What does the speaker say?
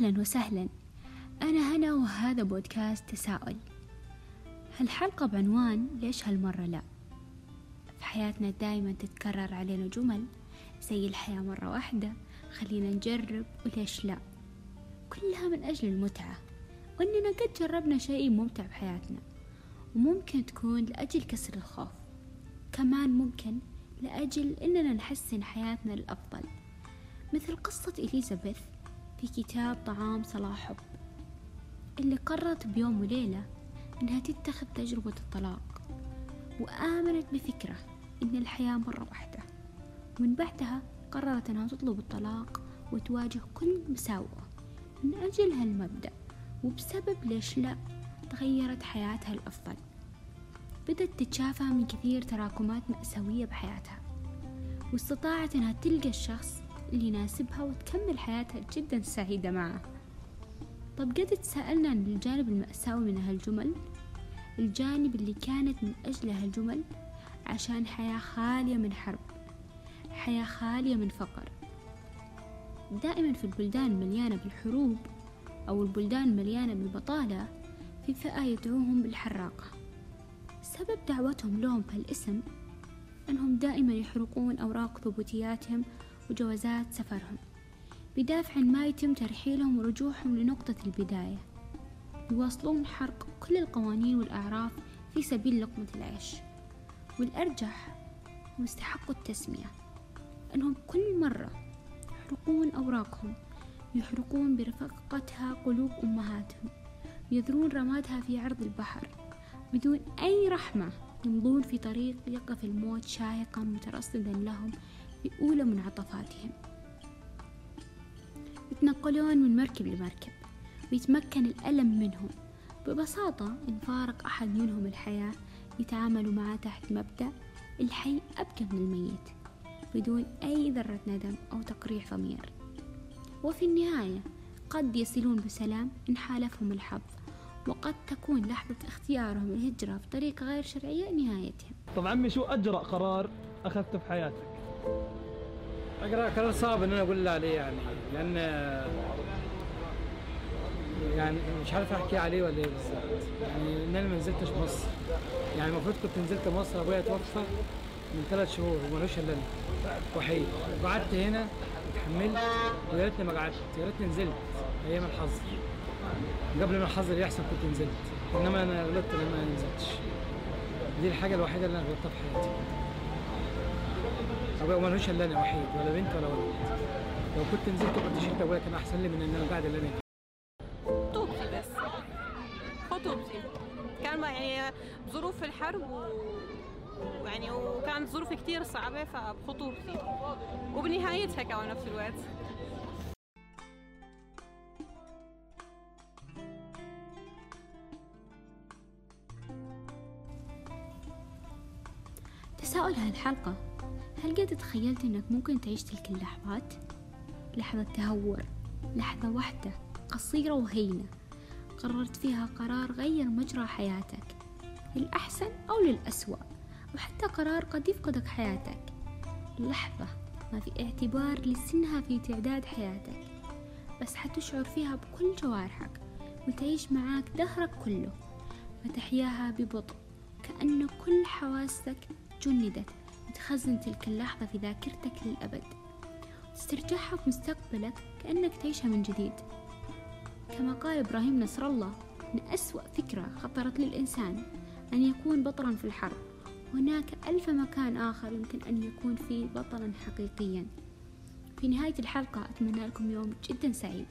أهلا وسهلا. أنا هنا وهذا بودكاست تساؤل. هالحلقة بعنوان ليش هالمرة لا؟ في حياتنا دايما تتكرر علينا جمل زي الحياة مرة واحدة خلينا نجرب وليش لا؟ كلها من أجل المتعة وإننا قد جربنا شيء ممتع بحياتنا وممكن تكون لأجل كسر الخوف. كمان ممكن لأجل إننا نحسن حياتنا للأفضل. مثل قصة إليزابيث في كتاب طعام صلاة حب اللي قررت بيوم وليلة إنها تتخذ تجربة الطلاق وآمنت بفكرة إن الحياة مرة واحدة. ومن بعدها قررت أنها تطلب الطلاق وتواجه كل مساوئه من أجل هالمبدأ وبسبب ليش لا تغيرت حياتها الأفضل. بدأت تتشافى من كثير تراكمات مأساوية بحياتها واستطاعت أنها تلقى الشخص اللي يناسبها وتكمل حياتها جدا سعيدة معه. طب قد تسألنا عن الجانب المأساوي من هالجمل؟ الجانب اللي كانت من أجل هالجمل عشان حياة خالية من حرب حياة خالية من فقر. دائما في البلدان المليانة بالحروب أو البلدان المليانة بالبطالة في فئة يدعوهم بالحراقة. سبب دعوتهم لهم بهالاسم أنهم دائما يحرقون أوراق ثبوتياتهم وجوازات سفرهم. بدافع ما يتم ترحيلهم ورجوعهم لنقطة البداية. يواصلون حرق كل القوانين والأعراف في سبيل لقمة العيش. والأرجح هم استحقوا التسمية. أنهم كل مرة يحرقون أوراقهم يحرقون برفقتها قلوب أمهاتهم يذرون رمادها في عرض البحر. بدون أي رحمة يمضون في طريق يقف الموت شاهقا مترصدا لهم بأولى منعطفاتهم يتنقلون من مركب لمركب ويتمكن الألم منهم. ببساطة إن فارق أحد منهم الحياة يتعاملوا معه تحت مبدأ الحي أبقى من الميت بدون أي ذرة ندم أو تقريع ضمير. وفي النهاية قد يصلون بسلام إن حالفهم الحظ وقد تكون لحظة اختيارهم الهجرة بطريقة غير شرعية نهايتهم. طب عمي شو أجرأ قرار أخذته في حياتك؟ أقرأ قرار صعب إن أنا أقول لا عليه يعني؟ لأن يعني مش عارف أحكي عليه ولا إيه بالظبط. يعني إن أنا ما نزلتش مصر. يعني المفروض كنت نزلت مصر أبويا توفى من ثلاث شهور ومالوش إلا أنا. وحيد. وقعدت هنا اتحملت ويا ريتني ما قعدت يا ريتني نزلت أيام الحظ قبل ما الحظ اللي يحصل كنت نزلت. إنما أنا غلطت لما ما نزلتش. دي الحاجة الوحيدة اللي أنا غلطتها في حياتي. أبويا مالوش إلا أنا وحيد ولا بنت ولا ولد. لو كنت نزلت كنت شلت أبويا كان أحسن لي من إن أنا قاعد اللي أنا. خطوبتي بس. خطوبتي. كان يعني ظروف الحرب و... يعني وكانت ظروف كتير صعبة فبخطوبتي. وبنهايتها كمان نفس الوقت. تساؤل هالحلقة. هل قد تخيلت إنك ممكن تعيش تلك اللحظات؟ لحظة تهور لحظة واحدة قصيرة وهينة. قررت فيها قرار غير مجرى حياتك للأحسن أو للأسوأ وحتى قرار قد يفقدك حياتك. لحظة ما في اعتبار لسنها في تعداد حياتك بس حتشعر فيها بكل جوارحك وتعيش معاك دهرك كله. فتحياها ببطء كأن كل حواسك جندت. وتخزن تلك اللحظة في ذاكرتك للأبد. تسترجعها في مستقبلك كأنك تعيشها من جديد. كما قال إبراهيم نصر الله أن أسوأ فكرة خطرت للإنسان أن يكون بطلا في الحرب. هناك ألف مكان آخر يمكن أن يكون فيه بطلا حقيقيا. في نهاية الحلقة أتمنى لكم يوم جدا سعيد.